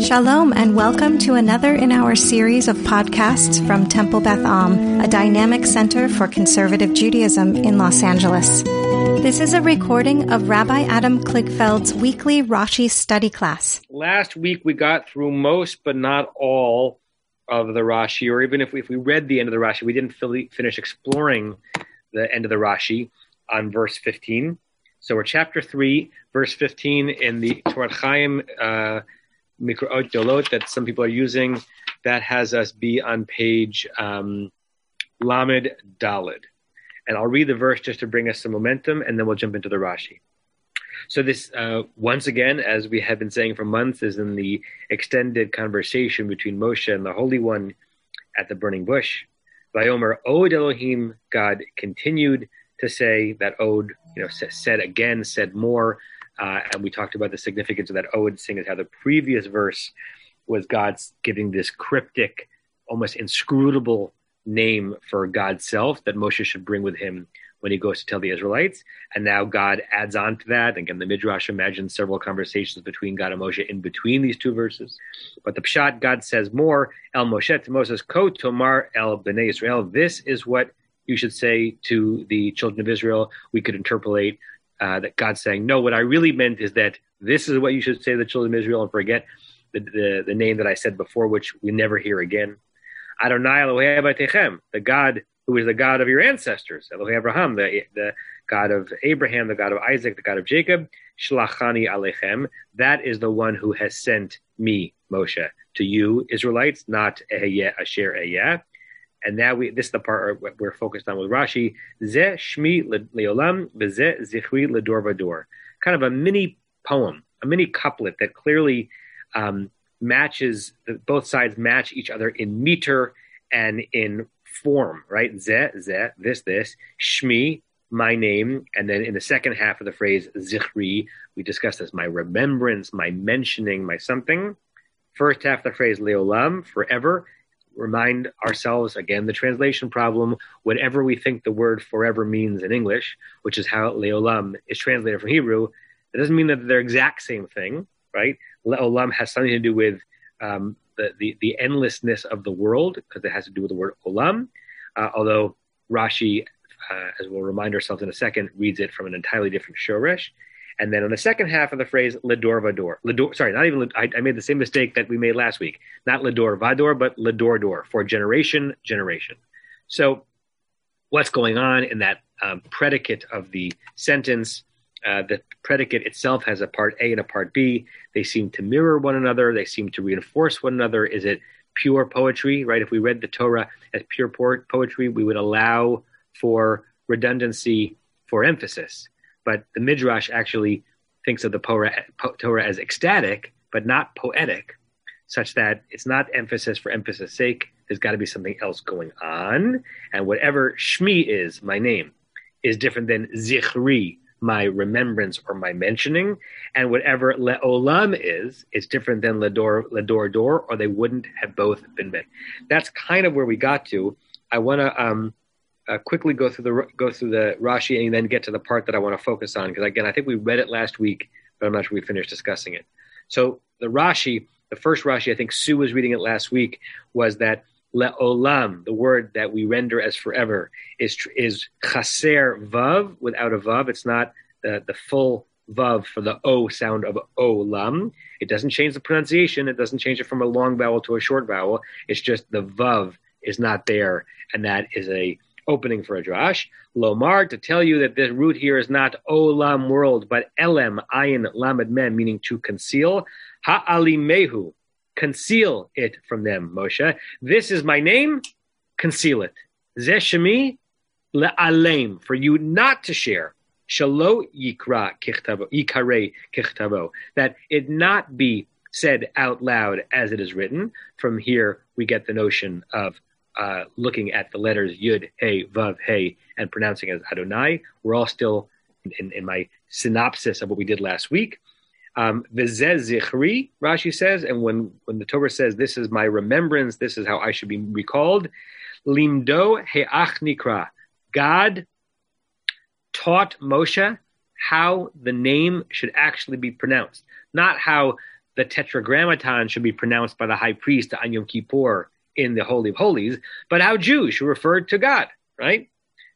Shalom and welcome to another in our series of podcasts from Temple Beth Am, a dynamic center for conservative Judaism in Los Angeles. This is a recording of Rabbi Adam Kligfeld's weekly Rashi study class. Last week we got through most, but not all, of the Rashi, or even if we, if we read the end of the Rashi, we didn't fully finish exploring the end of the Rashi on verse 15. So we're chapter 3, verse 15 in the Torah Chaim uh, Mikraot Dolot that some people are using. That has us be on page um, Lamed Dalid. And I'll read the verse just to bring us some momentum, and then we'll jump into the Rashi. So this, uh, once again, as we have been saying for months, is in the extended conversation between Moshe and the Holy One at the burning bush. Vayomer Od Elohim, God continued to say that Od, you know, said again, said more, uh, and we talked about the significance of that Od, seeing as how the previous verse was God's giving this cryptic, almost inscrutable name for God's self that Moshe should bring with him when he goes to tell the Israelites. And now God adds on to that. Again, the Midrash imagines several conversations between God and Moshe in between these two verses. But the Pshat, God says more, El Moshe to Moses, Ko Tomar El Bnei Israel. This is what you should say to the children of Israel. We could interpolate uh, that God's saying, no, what I really meant is that this is what you should say to the children of Israel and forget the, the, the name that I said before, which we never hear again. Adonai Elohei the God who is the God of your ancestors, Elohei Abraham, the, the God of Abraham, the God of Isaac, the God of Jacob, Shlachani Alechem, that is the one who has sent me, Moshe, to you, Israelites, not Ehyeh Asher Ehyeh. And now we this is the part we're focused on with Rashi. Ze shmi leolam v'ze zichri ledor vador. Kind of a mini poem, a mini couplet that clearly um, matches both sides match each other in meter and in form. Right? Ze ze this this shmi my name, and then in the second half of the phrase zichri, we discuss this my remembrance, my mentioning, my something. First half of the phrase leolam forever remind ourselves again the translation problem whatever we think the word forever means in english which is how leolam is translated from hebrew it doesn't mean that they're exact same thing right? Leolam has something to do with um, the, the, the endlessness of the world because it has to do with the word olam uh, although rashi uh, as we'll remind ourselves in a second reads it from an entirely different shoresh and then on the second half of the phrase, Ledor Vador. Ledor, sorry, not even, I, I, made the same mistake that we made last week. Not Ledor Vador, but Ledor Dor, for generation, generation. So what's going on in that um, predicate of the sentence? Uh, the predicate itself has a part A and a part B. They seem to mirror one another. They seem to reinforce one another. Is it pure poetry, right? If we read the Torah as pure poetry, we would allow for redundancy for emphasis but the Midrash actually thinks of the Torah as ecstatic, but not poetic, such that it's not emphasis for emphasis' sake. There's got to be something else going on. And whatever Shmi is, my name, is different than Zichri, my remembrance or my mentioning. And whatever Le'olam is, is different than Ledor, Ledor Dor, or they wouldn't have both been made. That's kind of where we got to. I want to um, uh, quickly go through the go through the Rashi and then get to the part that I want to focus on because again I think we read it last week, but I'm not sure we finished discussing it. So the Rashi, the first Rashi, I think Sue was reading it last week, was that leolam, the word that we render as forever, is is chaser vav without a vav. It's not the the full vav for the o sound of olam. It doesn't change the pronunciation. It doesn't change it from a long vowel to a short vowel. It's just the vav is not there, and that is a opening for a drash. Lomar, to tell you that the root here is not olam world, but elem, ayin, lamed mem, meaning to conceal. Ha'alimehu, conceal it from them, Moshe. This is my name, conceal it. Zeshemi le'alem, for you not to share. Shalo yikra kichtavo, yikare kichtavo, that it not be said out loud as it is written. From here, we get the notion of uh, looking at the letters Yud, Hey, Vav, Hey, and pronouncing as Adonai. We're all still in, in, my synopsis of what we did last week. Um, zichri, Rashi says, and when, when the Torah says, This is my remembrance, this is how I should be recalled. Limdo he'ach nikra. God taught Moshe how the name should actually be pronounced, not how the tetragrammaton should be pronounced by the high priest on Yom Kippur in the Holy of Holies, but how Jews should refer to God, right?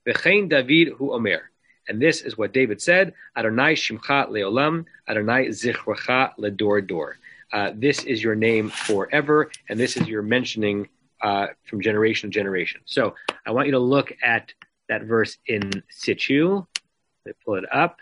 V'chein David hu omer. And this is what David said, Adonai Shimcha Leolam, Adonai Zichrecha Ledor Dor. Uh, this is your name forever, and this is your mentioning uh, from generation to generation. So I want you to look at that verse in situ. Let me pull it up.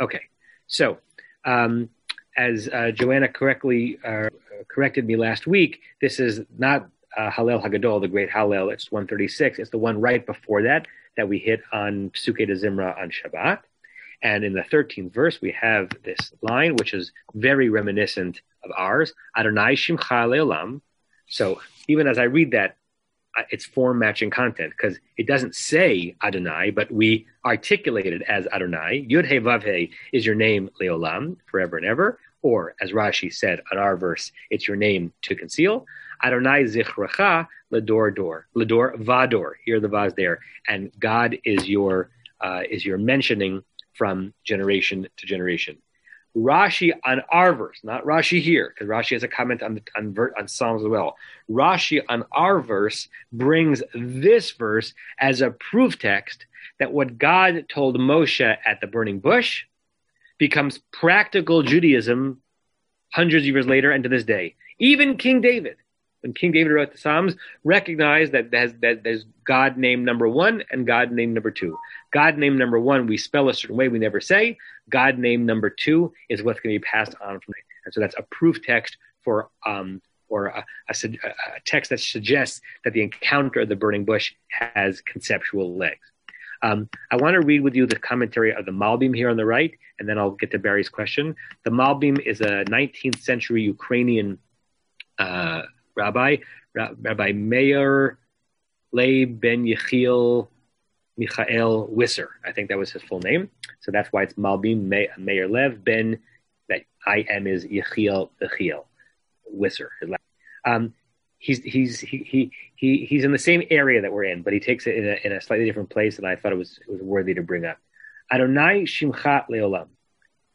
Okay, so um, as uh, Joanna correctly uh, corrected me last week, this is not uh, Hallel Hagadol, the great Hallel. It's 136. It's the one right before that that we hit on Pesukei de Zimra on Shabbat. And in the 13th verse, we have this line, which is very reminiscent of ours, Adonai Shimcha Le'olam. So even as I read that, it's form matching content because it doesn't say Adonai, but we articulate it as Adonai. Yud He Vav He is your name, Leolam, forever and ever. Or as Rashi said on our verse, it's your name to conceal. Adonai Zichracha Lador Dor, Lador Vador. Here the vase there, and God is your uh, is your mentioning from generation to generation. Rashi on our verse, not Rashi here, because Rashi has a comment on, on, on Psalms as well. Rashi on our verse brings this verse as a proof text that what God told Moshe at the burning bush becomes practical Judaism hundreds of years later and to this day. Even King David, when King David wrote the Psalms, recognized that there's, that there's God name number one and God name number two. God name number one, we spell a certain way, we never say. God name number two is what's going to be passed on from there. And so that's a proof text for, um, or a, a, a, text that suggests that the encounter of the burning bush has conceptual legs. Um, I want to read with you the commentary of the Malbim here on the right, and then I'll get to Barry's question. The Malbim is a 19th century Ukrainian uh, rabbi, Rabbi Meir Leib Ben Yechiel Michael Wisser. I think that was his full name. So that's why it's Malbim Meir Lev Ben. That I am is Yechiel Yechiel Wisser. Um, he's he's he, he he, he's in the same area that we're in, but he takes it in a, in a slightly different place, and I thought it was it was worthy to bring up. Adonai Shimcha Leolam.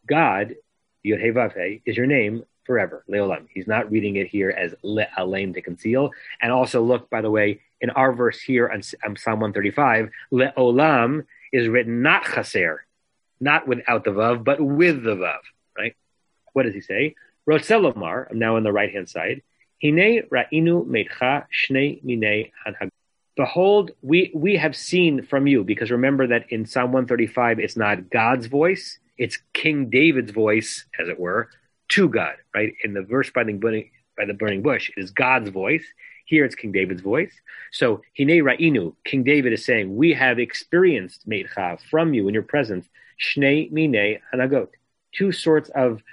God, Yod is your name forever, Leolam. He's not reading it here as le, Alain to conceal. And also look, by the way, in our verse here on, Psalm 135, Leolam is written not chaser, not without the vav, but with the vav, right? What does he say? Rotzelomar, I'm now on the right hand side. Hine ra'inu meitcha shnei minei hanhag. Behold, we, we have seen from you, because remember that in Psalm 135, it's not God's voice, it's King David's voice, as it were, to God, right? In the verse by the burning, by the burning bush, it is God's voice. Here it's King David's voice. So Hine Ra'inu, King David is saying, We have experienced Meitcha from you in your presence, Shnei Mine Hanagot. Two sorts of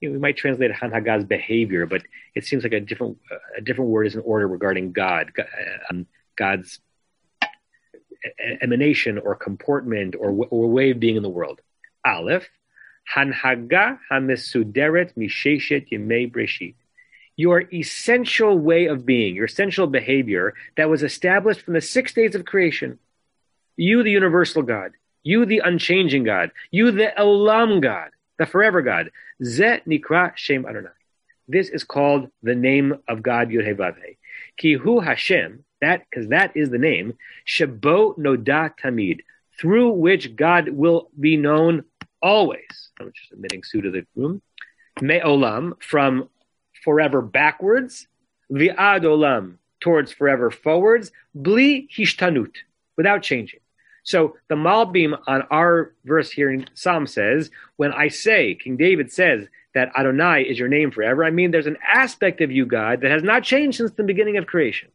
you know, we might translate Hanhagah's behavior, but it seems like a different a different word is in order regarding God, um, God's emanation or comportment or, or way of being in the world. Aleph, Hanhaga hamesuderet misheshet yemei breshit. Your essential way of being, your essential behavior that was established from the six days of creation. You, the universal God. You, the unchanging God. You, the Olam God, the forever God. Zet nikra shem Adonai. This is called the name of God Yud Ki hu Hashem, that because that is the name, Shabo Noda Tamid, through which God will be known always. I'm just admitting Sue to the room. Me'olam, from forever backwards. Vi'ad olam, towards forever forwards. Bli hishtanut, without changing. So the Malbim on our verse here in Psalm says, when I say, King David says that Adonai is your name forever, I mean there's an aspect of you, God, that has not changed since the beginning of creation.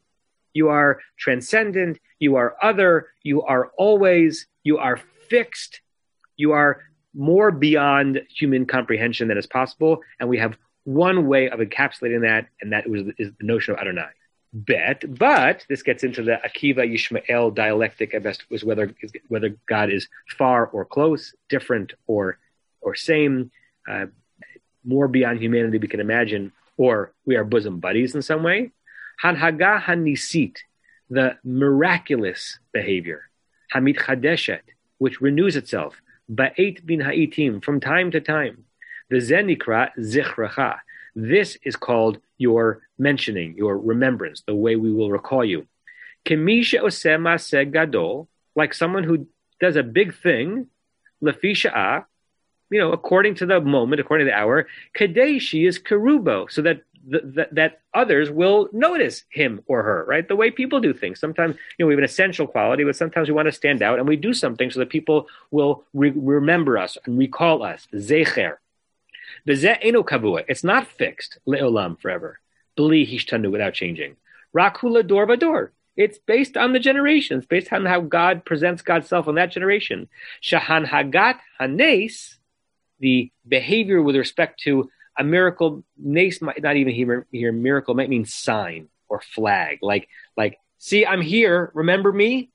You are transcendent, you are other, you are always, you are fixed, you are more beyond human comprehension than is possible. And we have one way of encapsulating that, and that was, is the notion of Adonai. Bet, but this gets into the Akiva Yishmael dialectic as was whether whether God is far or close, different or or same, uh, more beyond humanity we can imagine, or we are bosom buddies in some way. Hanhaga hanisit, the miraculous behavior, hamit chadeshet, which renews itself, ba'et bin ha'itim, from time to time. The zenikra zichracha. This is called your mentioning, your remembrance, the way we will recall you. Kemisha oseh gadol, like someone who does a big thing, lefisha you know, according to the moment, according to the hour, kadeshi is karubo, so that that, that others will notice him or her, right? The way people do things. Sometimes, you know, we have an essential quality, but sometimes we want to stand out and we do something so that people will re- remember us and recall us. Zecher. It's not fixed, le'olam, forever. Bli hishtanu, without changing. Rakula dor vador. It's based on the generations, based on how God presents God's self in that generation. Shahan hagat hanes, the behavior with respect to a miracle, nace might not even hear, miracle, might mean sign or flag. Like, like, see, I'm here. Remember me?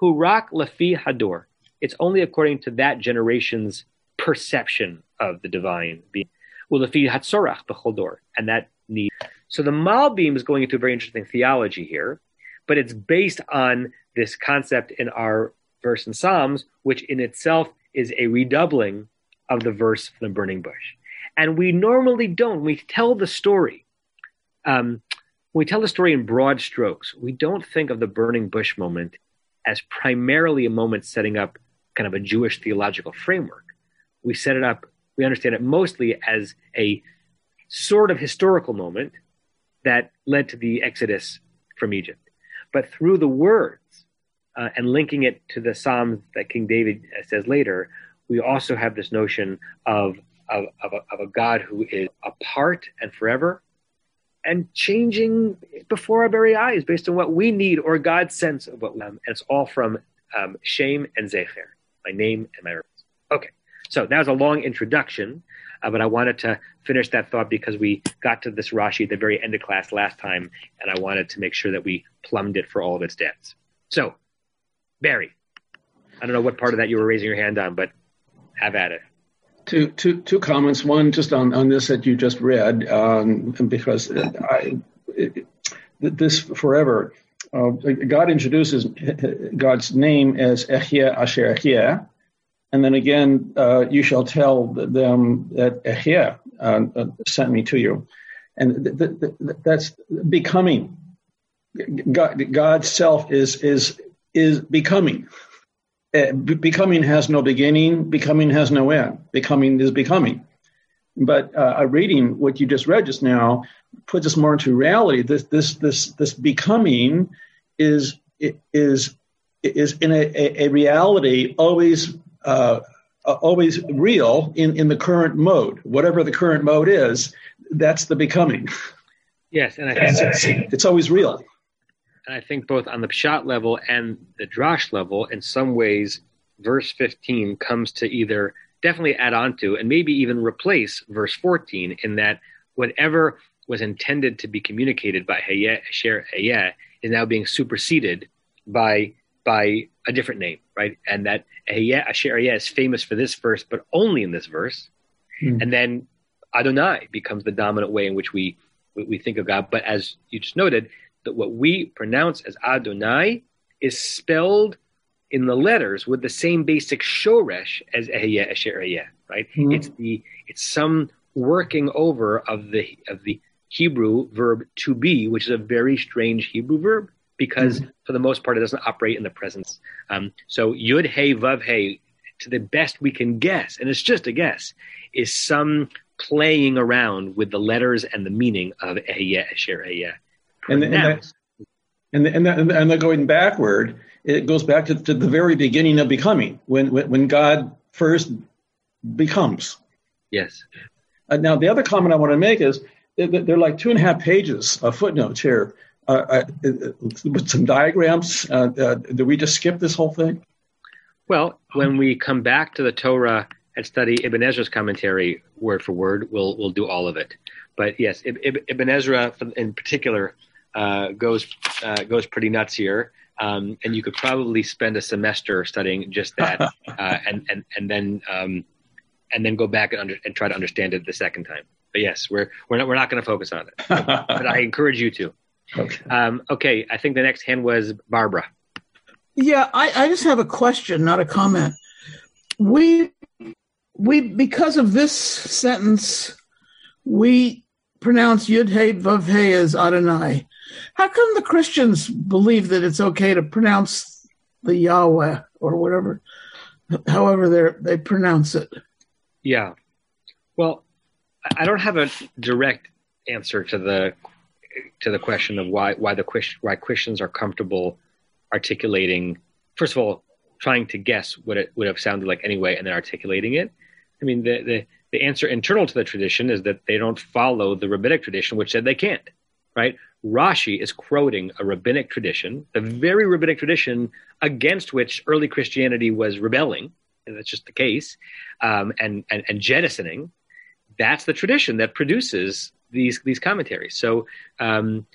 Hurak lafi hador. It's only according to that generation's perception of the divine being. Ulafi hatsorach b'choldor. And that need. So the Malbim is going into a very interesting theology here, but it's based on this concept in our verse in Psalms, which in itself is a redoubling of the verse from the burning bush. And we normally don't. We tell the story. Um, we tell the story in broad strokes. We don't think of the burning bush moment as primarily a moment setting up kind of a Jewish theological framework. We set it up, we understand it mostly as a sort of historical moment that led to the exodus from Egypt. But through the words uh, and linking it to the Psalms that King David says later, we also have this notion of of, of, a, of a God who is apart and forever and changing before our very eyes based on what we need or God's sense of what we um, and it's all from um, Shem and Zecher, my name and my reference. Okay, so that was a long introduction, uh, but I wanted to finish that thought because we got to this Rashi at the very end of class last time, and I wanted to make sure that we plumbed it for all of its depths. So, Barry, I don't know what part of that you were raising your hand on, but have at it. Two, two, two comments. One, just on, on this that you just read, um, because I, it, this forever. Uh, God introduces God's name as Echye Asher Echye, and then again, uh, you shall tell them that Echye uh, sent me to you, and th- th- th- that's becoming. God, God's self is is is becoming. Uh, becoming has no beginning, becoming has no end. Becoming is becoming. But uh, reading what you just read just now puts us more into reality. This this this this becoming is is is in a, a, reality always uh, always real in, in the current mode. Whatever the current mode is, that's the becoming. Yes, and I think it's, it's always real. And I think both on the Pshat level and the Drash level, in some ways, verse 15 comes to either definitely add on to and maybe even replace verse 14 in that whatever was intended to be communicated by Hayeh, Asher, Hayeh is now being superseded by by a different name, right? And that Hayeh, Asher, Hayeh is famous for this verse, but only in this verse. Hmm. And then Adonai becomes the dominant way in which we, we think of God. But as you just noted, that what we pronounce as Adonai is spelled in the letters with the same basic shoresh as Ehyeh Asher Ehyeh, right? Mm-hmm. It's the it's some working over of the of the Hebrew verb to be, which is a very strange Hebrew verb because mm-hmm. for the most part it doesn't operate in the presence. Um, so Yud Hey Vav Hey, to the best we can guess, and it's just a guess, is some playing around with the letters and the meaning of Ehyeh Asher Ehyeh and, and, that, and, and, that, and then going backward, it goes back to, to the very beginning of becoming, when, when, when God first becomes. Yes. Uh, now, the other comment I want to make is they're like two and a half pages of footnotes here uh, uh, with some diagrams. Uh, uh, do we just skip this whole thing? Well, when we come back to the Torah and study Ibn Ezra's commentary word for word, we'll we'll do all of it. But yes, Ibn Ezra in particular uh, goes uh, goes pretty nuts here. Um, and you could probably spend a semester studying just that, uh, and and and then um, and then go back and, under, and try to understand it the second time. But yes, we're we're not we're not going to focus on it. but I encourage you to. Okay. Um, okay. I think the next hand was Barbara. Yeah, I, I just have a question, not a comment. we we because of this sentence, we pronounce Yud Hey Vav Hey as Adonai. How come the Christians believe that it's okay to pronounce the Yahweh or whatever, however they they pronounce it? Yeah. Well, I don't have a direct answer to the to the question of why why the why Christians are comfortable articulating. First of all, trying to guess what it would have sounded like anyway, and then articulating it. I mean, the the the answer internal to the tradition is that they don't follow the rabbinic tradition, which said they can't. Right? Rashi is quoting a rabbinic tradition, the very rabbinic tradition against which early Christianity was rebelling, and that's just the case, um, and, and and jettisoning. That's the tradition that produces these these commentaries. So um,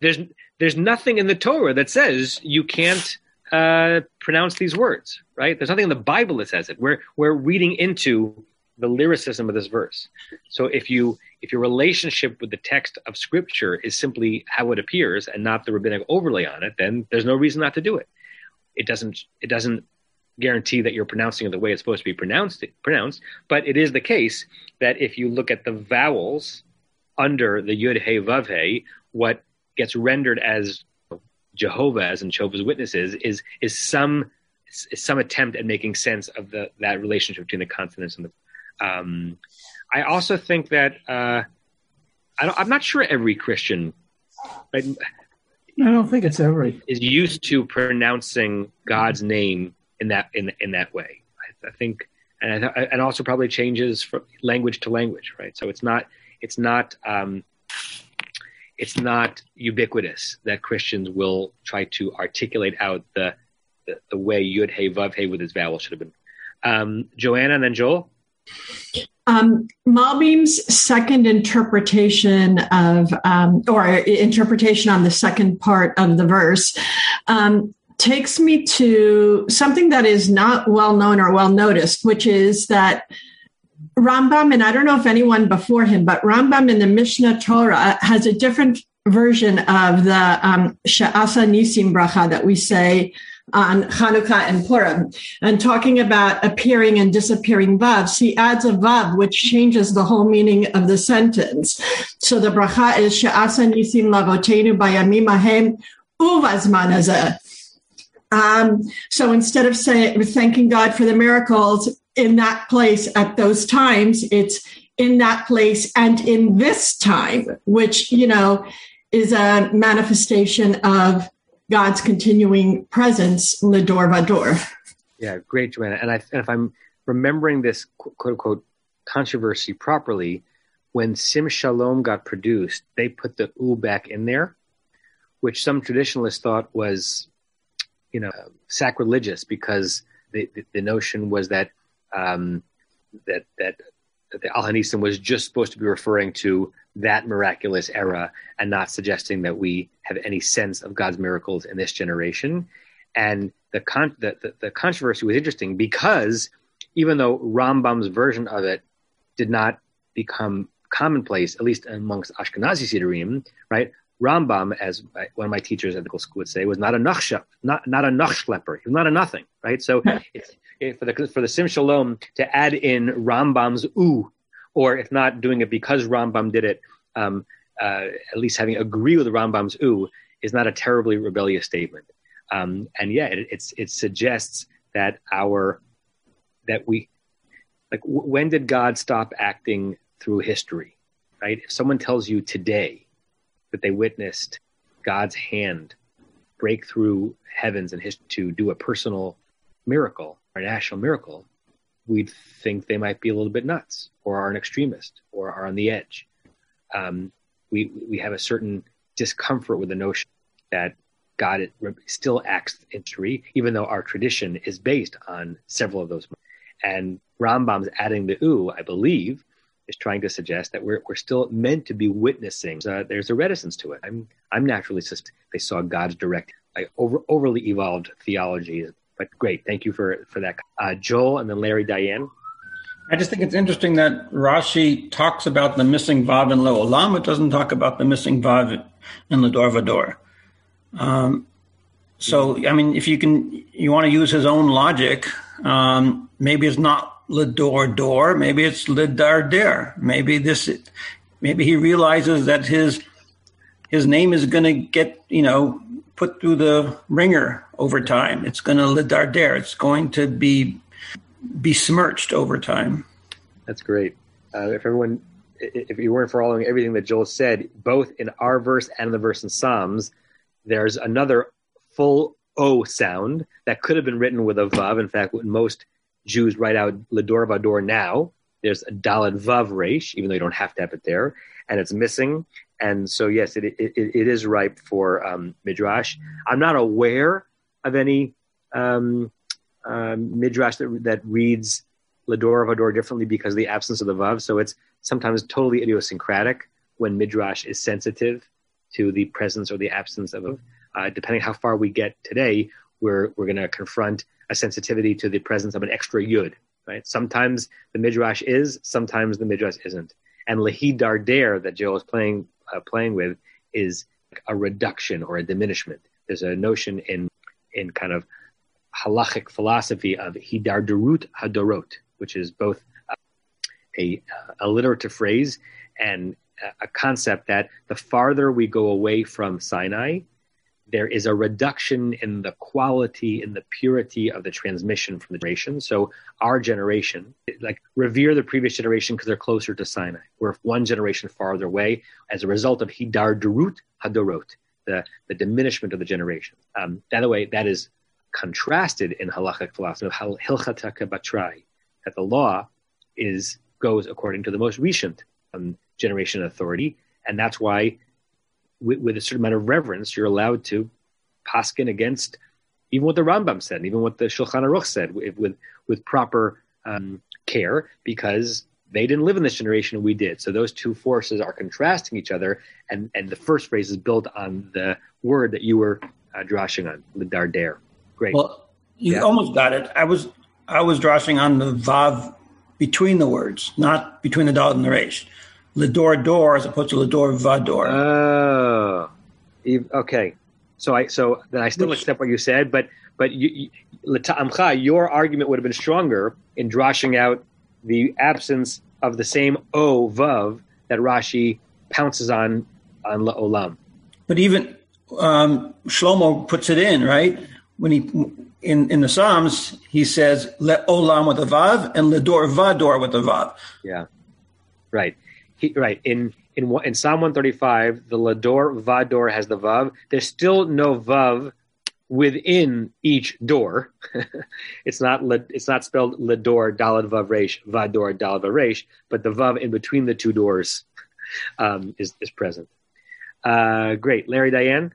there's there's nothing in the Torah that says you can't uh, pronounce these words, right? There's nothing in the Bible that says it. We're we're reading into the lyricism of this verse. So if you if your relationship with the text of Scripture is simply how it appears and not the rabbinic overlay on it, then there's no reason not to do it. It doesn't it doesn't guarantee that you're pronouncing it the way it's supposed to be pronounced pronounced, but it is the case that if you look at the vowels under the Yud Hey Vav Hey, what gets rendered as Jehovah, as in Jehovah's Witnesses, is is some some attempt at making sense of the that relationship between the consonants and the. Um, I also think that uh, I am not sure every Christian, right, I don't think it's every is used to pronouncing God's name in that in in that way. I, I think, and I, and also probably changes from language to language, right? So it's not it's not um, it's not ubiquitous that Christians will try to articulate out the the, the way Yud Hey Vav Hey with its vowel should have been. Um, Joanna and then Joel. Um, second interpretation of, um, or interpretation on the second part of the verse, um, takes me to something that is not well known or well noticed, which is that Rambam, and I don't know if anyone before him, but Rambam in the Mishneh Torah has a different version of the um, Sha'asa Nisim bracha that we say on Hanukkah and Purim. And talking about appearing and disappearing vavs, he adds a vav, which changes the whole meaning of the sentence. So the bracha is Sha'asa Nisim Lavotenu Bayamim Ahem Uvazman um, so instead of saying thanking God for the miracles, in that place at those times. It's in that place and in this time, which, you know, is a manifestation of God's continuing presence, Lador Vador. Yeah, great, Joanna. And, I, and if I'm remembering this quote unquote controversy properly, when Sim Shalom got produced, they put the U back in there, which some traditionalists thought was, you know, sacrilegious because the, the, the notion was that um, that that that the Al Hanisim was just supposed to be referring to that miraculous era and not suggesting that we have any sense of God's miracles in this generation. And the, con- the, the, the controversy was interesting because even though Rambam's version of it did not become commonplace, at least amongst Ashkenazi Siddurim, right? Rambam, as one of my teachers at the school would say, was not a nachsha, not not a nachschlepper. He was not a nothing, right? So hmm. it's, for the for the Sim Shalom to add in Rambam's u, or if not doing it because Rambam did it, um, uh, at least having agree with Rambam's u is not a terribly rebellious statement. Um, and yeah, it, it suggests that our that we like w- when did God stop acting through history, right? If someone tells you today that they witnessed God's hand break through heavens and his, to do a personal miracle, or national miracle, we'd think they might be a little bit nuts or are an extremist or are on the edge. Um, we, we have a certain discomfort with the notion that God still acts in history, even though our tradition is based on several of those. And Rambam's adding the u, I believe, is trying to suggest that we're, we're still meant to be witnessing. Uh, there's a reticence to it. I'm, I'm naturally just, they saw God's direct, like over, overly evolved theology but great. Thank you for, for that. Uh, Joel and then Larry Diane. I just think it's interesting that Rashi talks about the missing Vav in Le'olam. It doesn't talk about the missing Vav in the Lador Vador. Um, So, I mean, if you can, you want to use his own logic, um, maybe it's not Ledor door, maybe it's Lidar der. Maybe this, maybe he realizes that his his name is going to get, you know, put through the ringer over time. It's going to Lidar der. It's going to be besmirched over time. That's great. Uh, if everyone, if you weren't following everything that Joel said, both in our verse and in the verse in Psalms, there's another full O sound that could have been written with a Vav. In fact, most Jews write out Lador Vador now. There's a Dalad Vav Resh, even though you don't have to have it there, and it's missing. And so, yes, it, it, it is ripe for um, Midrash. I'm not aware of any um, um, Midrash that, that reads Lador Vador differently because of the absence of the Vav. So it's sometimes totally idiosyncratic when Midrash is sensitive to the presence or the absence of a uh, depending how far we get today, we're we're going to confront a sensitivity to the presence of an extra yud. Right? Sometimes the midrash is, sometimes the midrash isn't. And lehi darder that Joel is playing uh, playing with is a reduction or a diminishment. There's a notion in in kind of halachic philosophy of hidarderut hadorot, which is both a, a alliterative phrase and a concept that the farther we go away from Sinai, there is a reduction in the quality and the purity of the transmission from the generation. So our generation, like revere the previous generation because they're closer to Sinai. We're one generation farther away as a result of hidar durut hadorot, the, the diminishment of the generation. Um, by the way, that is contrasted in halachic philosophy, hilchata batrai, that the law is goes according to the most recent um, generation authority, and that's why with, with, a certain amount of reverence, you're allowed to paskin against even what the Rambam said, even what the Shulchan Aruch said, with with, with proper um, care, because they didn't live in this generation, we did. So those two forces are contrasting each other, and and the first phrase is built on the word that you were uh, droshing on, the darder. Great. Well, you yeah. almost got it. I was I was droshing on the vav between the words, not between the dal and the resh. Lador door as opposed to Lador vador. Okay. So I so then I still Which, accept what you said, but but you, you, your argument would have been stronger in droshing out the absence of the same o vav that Rashi pounces on on olam. But even um, Shlomo puts it in right when he in in the Psalms he says let olam with a vav and ledor vador with a vav. Yeah, right he, right in in in Psalm 135, the lador vador has the vav. There's still no vav within each door. it's not it's not spelled lador dalad vador dalad but the vav in between the two doors um, is is present. Uh, great, Larry Diane.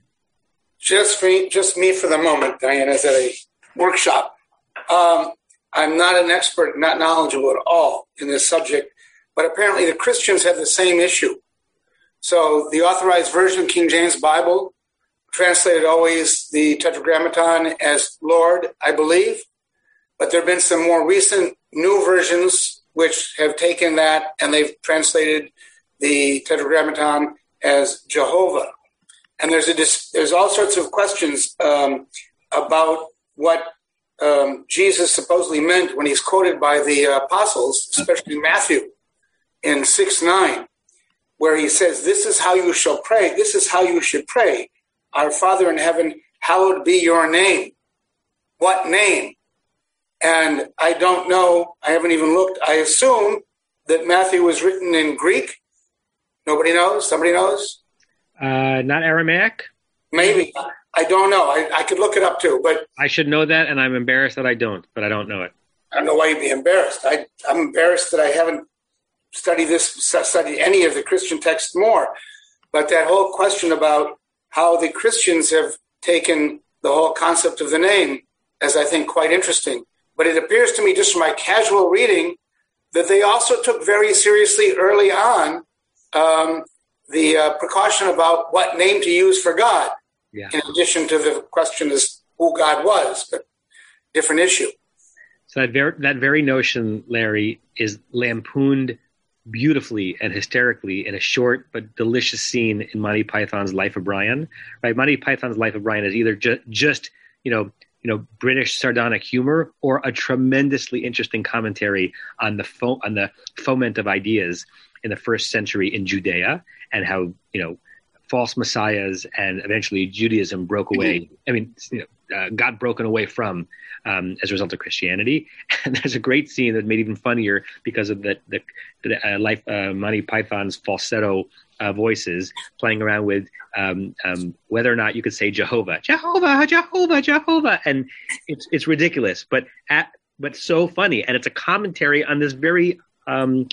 Just me, just me for the moment. Diane is at a workshop. Um, I'm not an expert, not knowledgeable at all in this subject but apparently the Christians have the same issue. So the authorized version, King James Bible, translated always the Tetragrammaton as Lord, I believe. But there have been some more recent new versions which have taken that and they've translated the Tetragrammaton as Jehovah. And there's a there's all sorts of questions um, about what um, Jesus supposedly meant when he's quoted by the apostles, especially Matthew in 6 9, where he says, This is how you shall pray. This is how you should pray. Our Father in heaven, hallowed be your name. What name? And I don't know. I haven't even looked. I assume that Matthew was written in Greek. Nobody knows? Somebody knows? Uh, not Aramaic? Maybe. I don't know. I, I could look it up too, but I should know that, and I'm embarrassed that I don't. But I don't know it. I don't know why you'd be embarrassed. I, I'm embarrassed that I haven't study this, study any of the Christian texts more. But that whole question about how the Christians have taken the whole concept of the name as I think quite interesting. But it appears to me, just from my casual reading, that they also took very seriously early on um, the uh, precaution about what name to use for God, yeah. in addition to the question as who God was, but different issue. So that very, that very notion, Larry, is lampooned beautifully and hysterically in a short but delicious scene in Monty Python's Life of Brian. Right, Monty Python's Life of Brian is either just just you know you know British sardonic humor or a tremendously interesting commentary on the fo- on the foment of ideas in the first century in Judea and how you know false messiahs and eventually Judaism broke away. I mean, you know, uh, got broken away from um, as a result of Christianity. And there's a great scene that made even funnier because of the the, the uh, life uh, Monty Python's falsetto uh, voices playing around with um, um, whether or not you could say Jehovah, Jehovah, Jehovah, Jehovah, and it's it's ridiculous, but at, but so funny, and it's a commentary on this very um,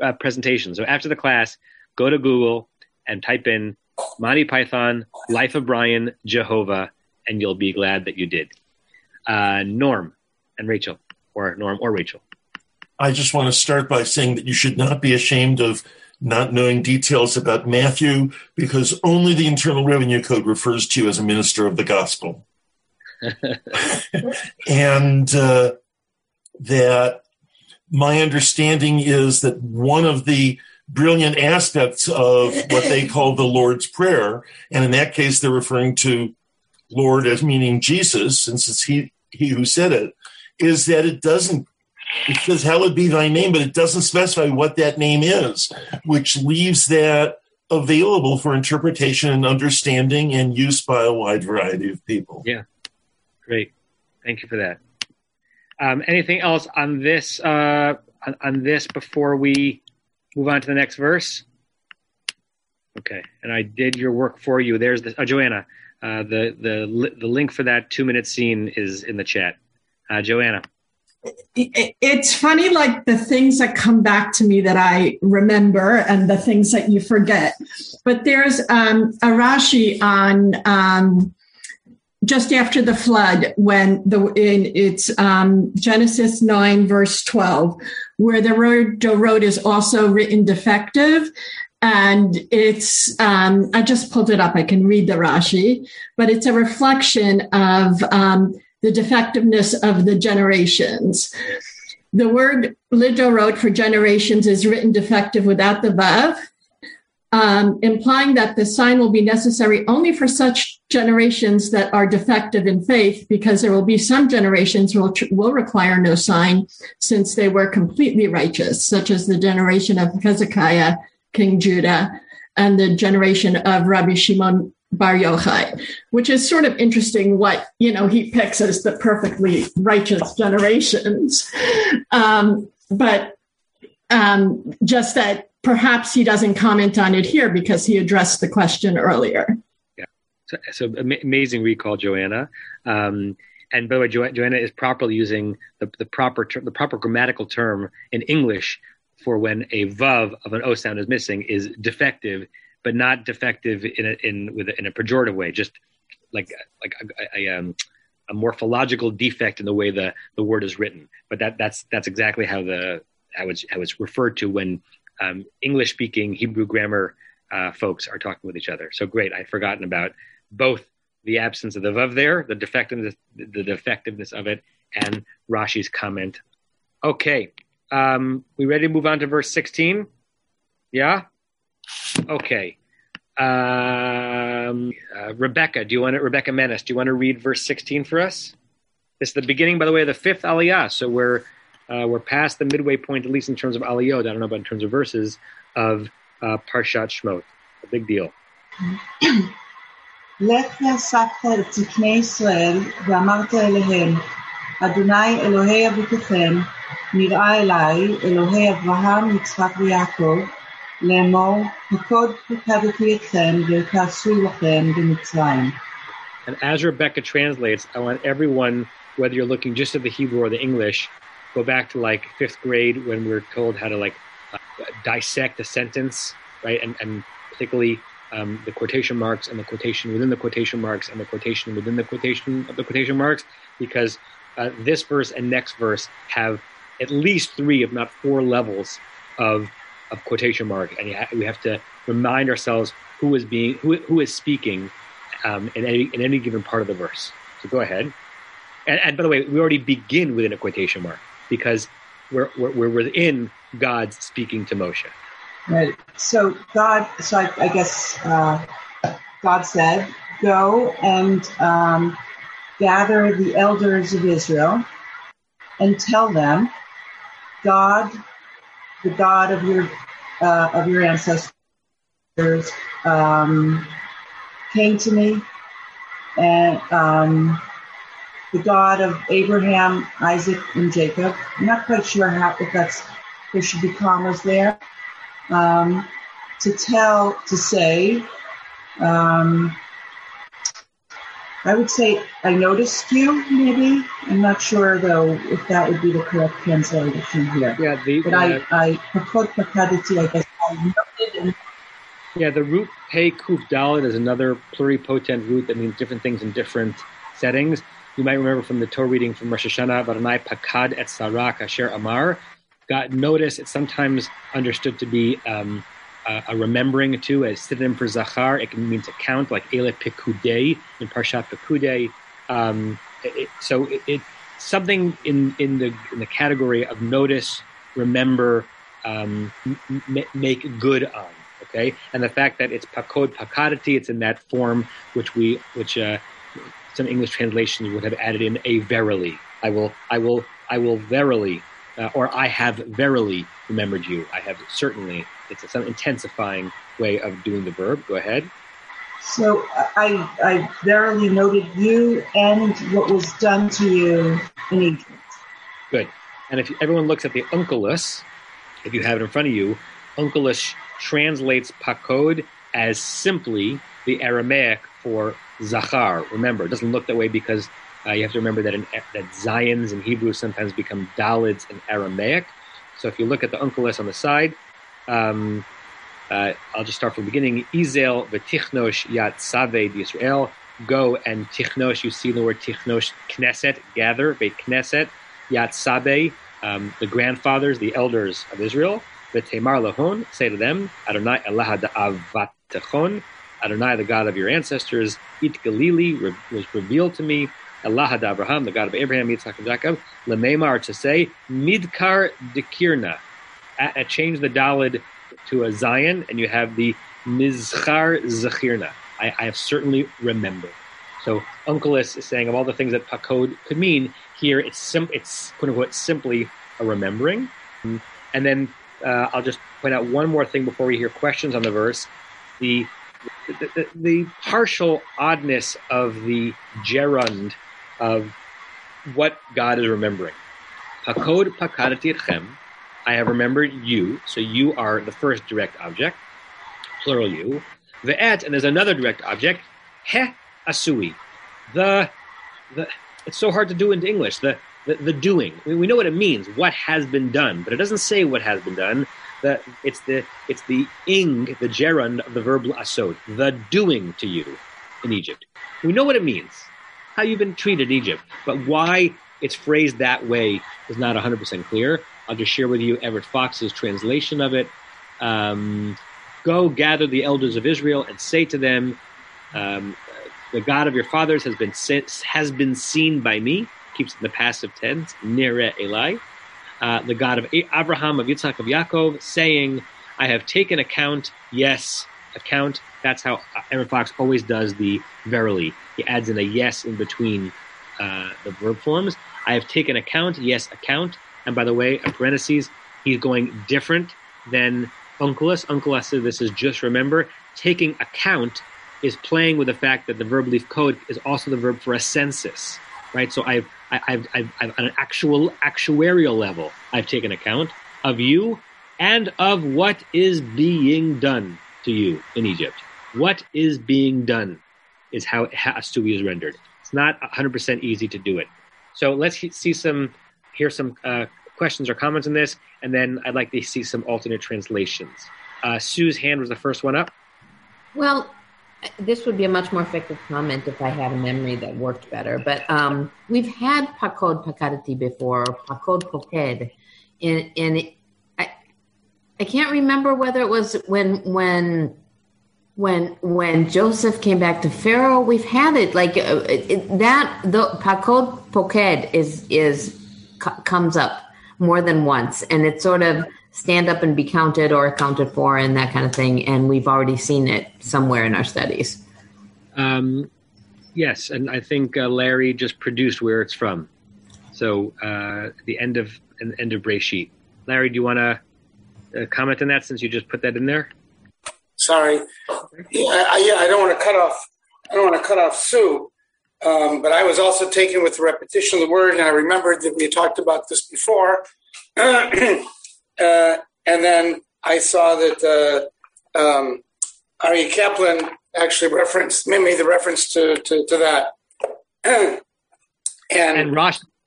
uh, presentation. So after the class, go to Google and type in Monty Python, Life of Brian, Jehovah, and you'll be glad that you did. Uh, Norm and Rachel, or Norm or Rachel. I just want to start by saying that you should not be ashamed of not knowing details about Matthew because only the Internal Revenue Code refers to you as a minister of the gospel. and uh, that my understanding is that one of the brilliant aspects of what they call the Lord's Prayer, and in that case, they're referring to Lord as meaning Jesus, since it's he, he who said it, is that it doesn't it says, Hallowed be thy name, but it doesn't specify what that name is, which leaves that available for interpretation and understanding and use by a wide variety of people. Yeah. Great. Thank you for that. Um, anything else on this uh, on, on this before we move on to the next verse? Okay, and I did your work for you. There's the oh, Joanna. Uh, the the the link for that two minute scene is in the chat. Uh, Joanna. It's funny like the things that come back to me that i remember and the things that you forget. But there's um, a rashi on um, just after the flood when the in it's um, genesis 9 verse 12 where the word dorot is also written defective and it's um, i just pulled it up i can read the rashi but it's a reflection of um, the defectiveness of the generations. The word ledorot for generations is written defective without the vav, um, implying that the sign will be necessary only for such generations that are defective in faith, because there will be some generations will will require no sign, since they were completely righteous, such as the generation of Hezekiah, King Judah, and the generation of Rabbi Shimon Bar Yochai, which is sort of interesting what, you know, he picks as the perfectly righteous generations. Um, but um, just that perhaps he doesn't comment on it here because he addressed the question earlier. Yeah. So, so amazing recall, Joanna. Um, and by the way, jo- Joanna is properly using the, the proper ter- the proper grammatical term in English for when a vav of an o sound is missing is defective but not defective in a, in with a, in a pejorative way. Just like like a, a, um, a morphological defect in the way the the word is written. But that that's that's exactly how the how it's how it's referred to when um, English speaking Hebrew grammar uh, folks are talking with each other. So great, I'd forgotten about both the absence of the vav there, the defectiveness the defectiveness of it, and Rashi's comment. Okay, um, we ready to move on to verse sixteen? Yeah. Okay. Um, uh, Rebecca, do you want to, Rebecca Menace, do you want to read verse 16 for us? It's the beginning, by the way, of the fifth aliyah. So we're, uh, we're past the midway point, at least in terms of aliyot. I don't know about in terms of verses of uh, Parshat Shmot. A big deal. לך יאספת את זקני ישראל, ואמרת אליהם, אדוני אלוהי אבותיכם, נראה אליי, אלוהי אברהם, יצחק ויעקב, לאמור, פקוד פקדתי אתכם ותעשו לכם במצרים. And as Rebecca translates, I want everyone, whether you're looking just at the Hebrew or the English, go back to like fifth grade when we were told how to like uh, dissect a sentence, right? And, and particularly um, the quotation marks and the quotation within the quotation marks and the quotation within the quotation of the quotation marks, because uh, this verse and next verse have at least three, if not four levels of of quotation mark, and we have to remind ourselves who is being who, who is speaking um, in any in any given part of the verse. So go ahead. And, and, by the way, we already begin within a quotation mark because we're, we're, we're within God's speaking to Moshe. Right. So God, so I, I guess uh, God said, "Go and um, gather the elders of Israel, and tell them, God, the God of your uh, of your ancestors, um, came to me, and um, the God of Abraham, Isaac, and Jacob. I'm not quite sure how if that's there should be commas there." um, to tell, to say, um, I would say, I noticed you, maybe. I'm not sure, though, if that would be the correct translation here. Yeah, the, but uh, I, I, I guess, I noted and Yeah, the root pei kuf dalet is another pluripotent root that means different things in different settings. You might remember from the Torah reading from Rosh Hashanah, Varanai pakad et sarak asher amar. God, notice it's sometimes understood to be um, a, remembering too, as synonym for zachar. It can mean to count, like ele pikudei in Parshat Pikudei. Um, it, so it, it something in in the in the category of notice, remember, um, m- make good on. Okay, and the fact that it's pakod pakadati, it's in that form which we which uh, some English translations would have added in a verily. I will I will I will verily uh, or I have verily remembered you. I have certainly. It's some intensifying way of doing the verb. Go ahead. So I, I verily noted you and what was done to you in Egypt. Good. And if everyone looks at the Onkelos, if you have it in front of you, Onkelos translates pakod as simply the Aramaic for zachar. Remember, it doesn't look that way because uh, you have to remember that in, that Zions in Hebrew sometimes become Dalids in Aramaic. So if you look at the Onkelos on the side, um, uh, I'll just start from the beginning. Izel v'tichnosh yat save Yisrael. Go and tichnosh. You see the word tichnosh, knesset, gather, beit knesset, yat sabe, um, the grandfathers, the elders of Israel. V'temar lahon, say to them, Adonai Elah avatechon, Adonai, the God of your ancestors, it Galili re- was revealed to me. Allah Abraham, the God of Abraham, Yitzhak, and Jacob. Lememar to say, Midkar dekirna. A- change the Dalid to a Zion, and you have the Mizchar Zachirna. I, I have certainly remembered. So Onkelos is saying of all the things that Pakod could mean, here it's sim- it's quote unquote simply a remembering. And then uh, I'll just point out one more thing before we hear questions on the verse. The the, the, the partial oddness of the gerund of what God is remembering. Pakod pakadati etchem. I have remembered you, so you are the first direct object, plural you. The et, and there's another direct object, he asui. The, the, it's so hard to do into English. The, the, the doing. We, know what it means, what has been done, but it doesn't say what has been done. The, it's the it's the ing, the gerund of the verb asod, the doing to you in Egypt. We know what it means, how you've been treated in Egypt, but why it's phrased that way is not 100% clear. I'll just share with you Everett Fox's translation of it. Um, Go gather the elders of Israel and say to them, um, "The God of your fathers has been sent, has been seen by me." Keeps in the passive tense. Nere Eli, uh, the God of Abraham, of Yitzhak, of Yaakov, saying, "I have taken account." Yes, account. That's how Everett Fox always does the verily. He adds in a yes in between uh, the verb forms. I have taken account. Yes, account. And by the way, in parentheses, he's going different than Onkelos. Onkelos this is just remember. Taking account is playing with the fact that the verb lifkod is also the verb for a census, right? So I've, I've, I've, I've on an actual actuarial level, I've taken account of you and of what is being done to you in Egypt. What is being done is how Asui is rendered. It's not 100% easy to do it. So let's see some, hear some uh, questions or comments on this, and then I'd like to see some alternate translations. Uh, Sue's hand was the first one up. Well, this would be a much more effective comment if I had a memory that worked better. But um, we've had pakod pakadati before, pakod poked, and, and I I can't remember whether it was when when when when Joseph came back to Pharaoh. We've had it like uh, it- that. The pakod poked is is co- comes up, more than once, and it's sort of stand up and be counted or accounted for and that kind of thing. And we've already seen it somewhere in our studies. Um, yes, and I think uh, Larry just produced where it's from. So uh, the end of end of Breshit. Larry, do you want to uh, comment on that since you just put that in there? Sorry, yeah, I, yeah, I don't want to cut off. I don't want to cut off Sue, um, but I was also taken with the repetition of the word, and I remembered that we talked about this before. uh, and then I saw that uh, um, Aryeh Kaplan actually referenced made me the reference to to, to that. and and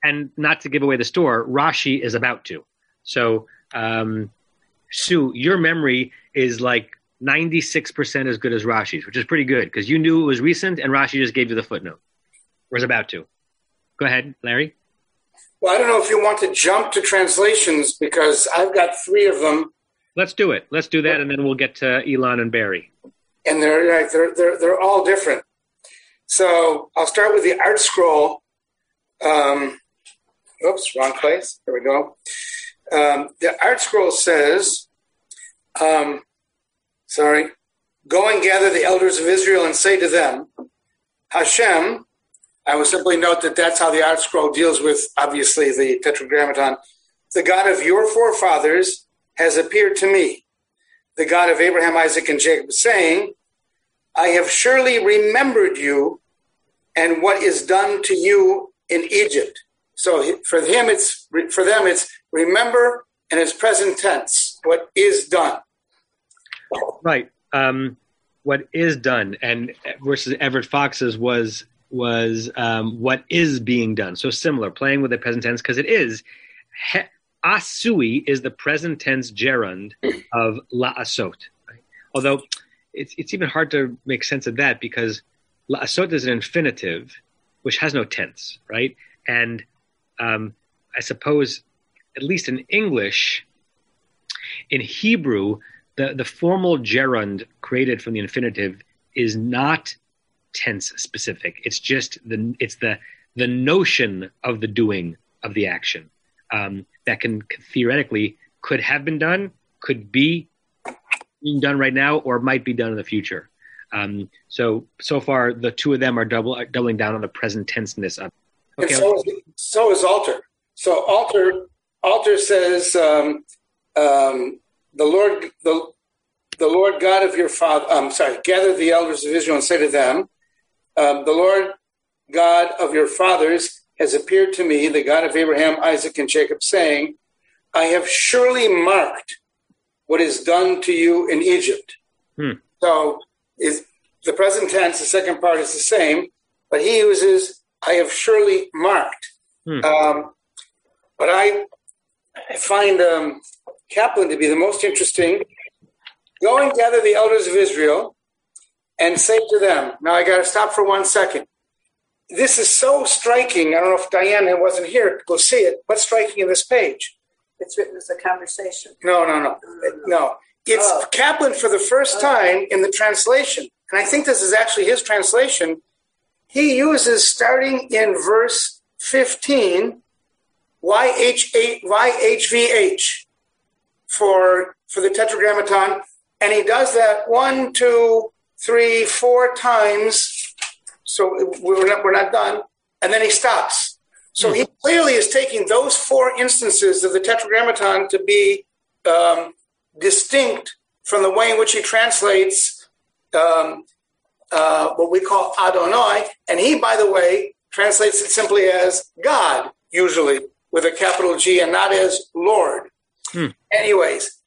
and not to give away the store, Rashi is about to. So, um, Sue, your memory is like 96% as good as Rashi's, which is pretty good because you knew it was recent and Rashi just gave you the footnote. Or is about to. Go ahead, Larry. Well, I don't know if you want to jump to translations because I've got three of them. Let's do it. Let's do that, and then we'll get to Elon and Barry. And they're they're they're, they're all different. So I'll start with the ArtScroll. Um, oops, wrong place. There we go. Um, the ArtScroll says, um, sorry, go and gather the elders of Israel and say to them, Hashem, I will simply note that that's how the ArtScroll deals with, obviously, the Tetragrammaton. The God of your forefathers has appeared to me, the God of Abraham, Isaac, and Jacob, saying, I have surely remembered you and what is done to you in Egypt. So for him, it's for them, it's remember and it's present tense. What is done? Right. Um, what is done, and versus Everett Fox's was was um, what is being done. So similar, playing with the present tense because it is. He, asui is the present tense gerund of la'asot. Right? Although it's it's even hard to make sense of that because la'asot is an infinitive, which has no tense, right? And um, I suppose, at least in English, in Hebrew, the, the formal gerund created from the infinitive is not tense specific. It's just the it's the the notion of the doing of the action um, that can theoretically could have been done, could be being done right now, or might be done in the future. Um, so so far, the two of them are double doubling down on the present tenseness of. Okay. And so is, so is Alter. So Alter Alter says um, um, the Lord the the Lord God of your father. I'm sorry. Gather the elders of Israel and say to them, um, the Lord God of your fathers has appeared to me, the God of Abraham, Isaac, and Jacob, saying, I have surely marked what is done to you in Egypt. Hmm. So is the present tense, the second part is the same, but he uses, I have surely marked. Hmm. Um, but I, I find um, Kaplan to be the most interesting. Go and gather the elders of Israel and say to them, now I got to stop for one second. This is so striking. I don't know if Diana wasn't here to go see it. What's striking in this page? It's written as a conversation. No, no, no, no. It's oh. Kaplan for the first oh. time in the translation, and I think this is actually his translation. He uses starting in verse 15 YH8, YHVH for, for the tetragrammaton, and he does that one, two, three, four times. So we're not, we're not done. And then he stops. So he clearly is taking those four instances of the Tetragrammaton to be um, distinct from the way in which he translates um, uh, what we call Adonai. And he, by the way, translates it simply as God, usually with a capital G, and not as Lord. Hmm. Anyways,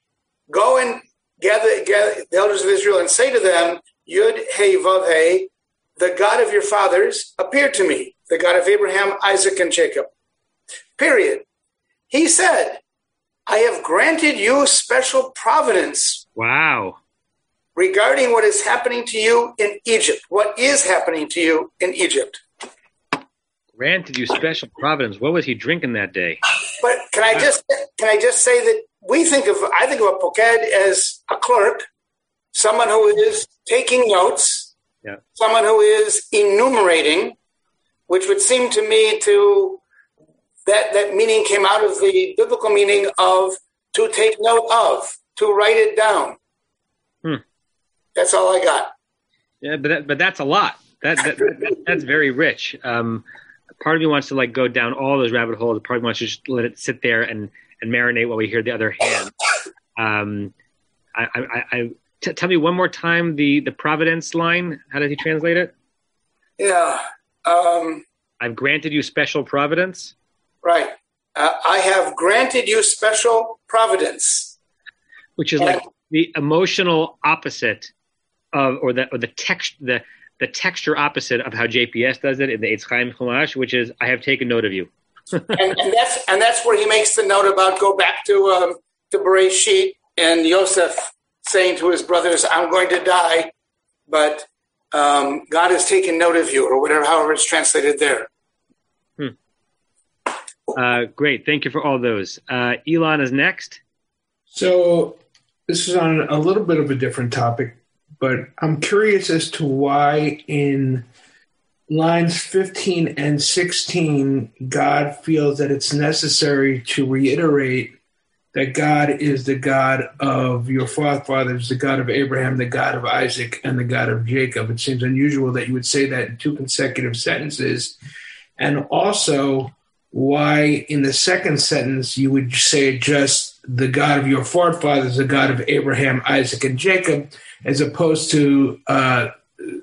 go and gather, gather the elders of Israel and say to them, Yud Hey Vav Hey, the God of your fathers appeared to me, the God of Abraham, Isaac, and Jacob. Period. He said, I have granted you special providence. Wow. Regarding what is happening to you in Egypt. What is happening to you in Egypt? Granted you special providence. What was he drinking that day? But can I just can I just say that we think of I think of a poked as a clerk someone who is taking notes, yeah. someone who is enumerating, which would seem to me to that that meaning came out of the biblical meaning of to take note of, to write it down. Hmm. That's all I got. Yeah, but that, but that's a lot. That, that, that that's very rich. Um, part of me wants to like go down all those rabbit holes. Part of me wants to just let it sit there and and marinate while we hear the other hand. Um, I, I, I t- tell me one more time the the providence line. How does he translate it? Yeah. Um, I've granted you special providence. Right. Uh, I have granted you special providence. Which is like the emotional opposite of, or the or the text the the texture opposite of how JPS does it in the Eitz Chaim Chumash, which is I have taken note of you. and, and, that's and that's where he makes the note about go back to um, to Bereshit and Yosef saying to his brothers, "I'm going to die, but um, God has taken note of you," or whatever, however it's translated there. Hmm. Uh, great, thank you for all those. Uh, Elon is next. So this is on a little bit of a different topic, but I'm curious as to why in lines 15 and 16, God feels that it's necessary to reiterate that God is the God of your forefathers, the God of Abraham, the God of Isaac, and the God of Jacob. It seems unusual that you would say that in two consecutive sentences. And also, why in the second sentence you would say just the God of your forefathers, the God of Abraham, Isaac, and Jacob, as opposed to uh,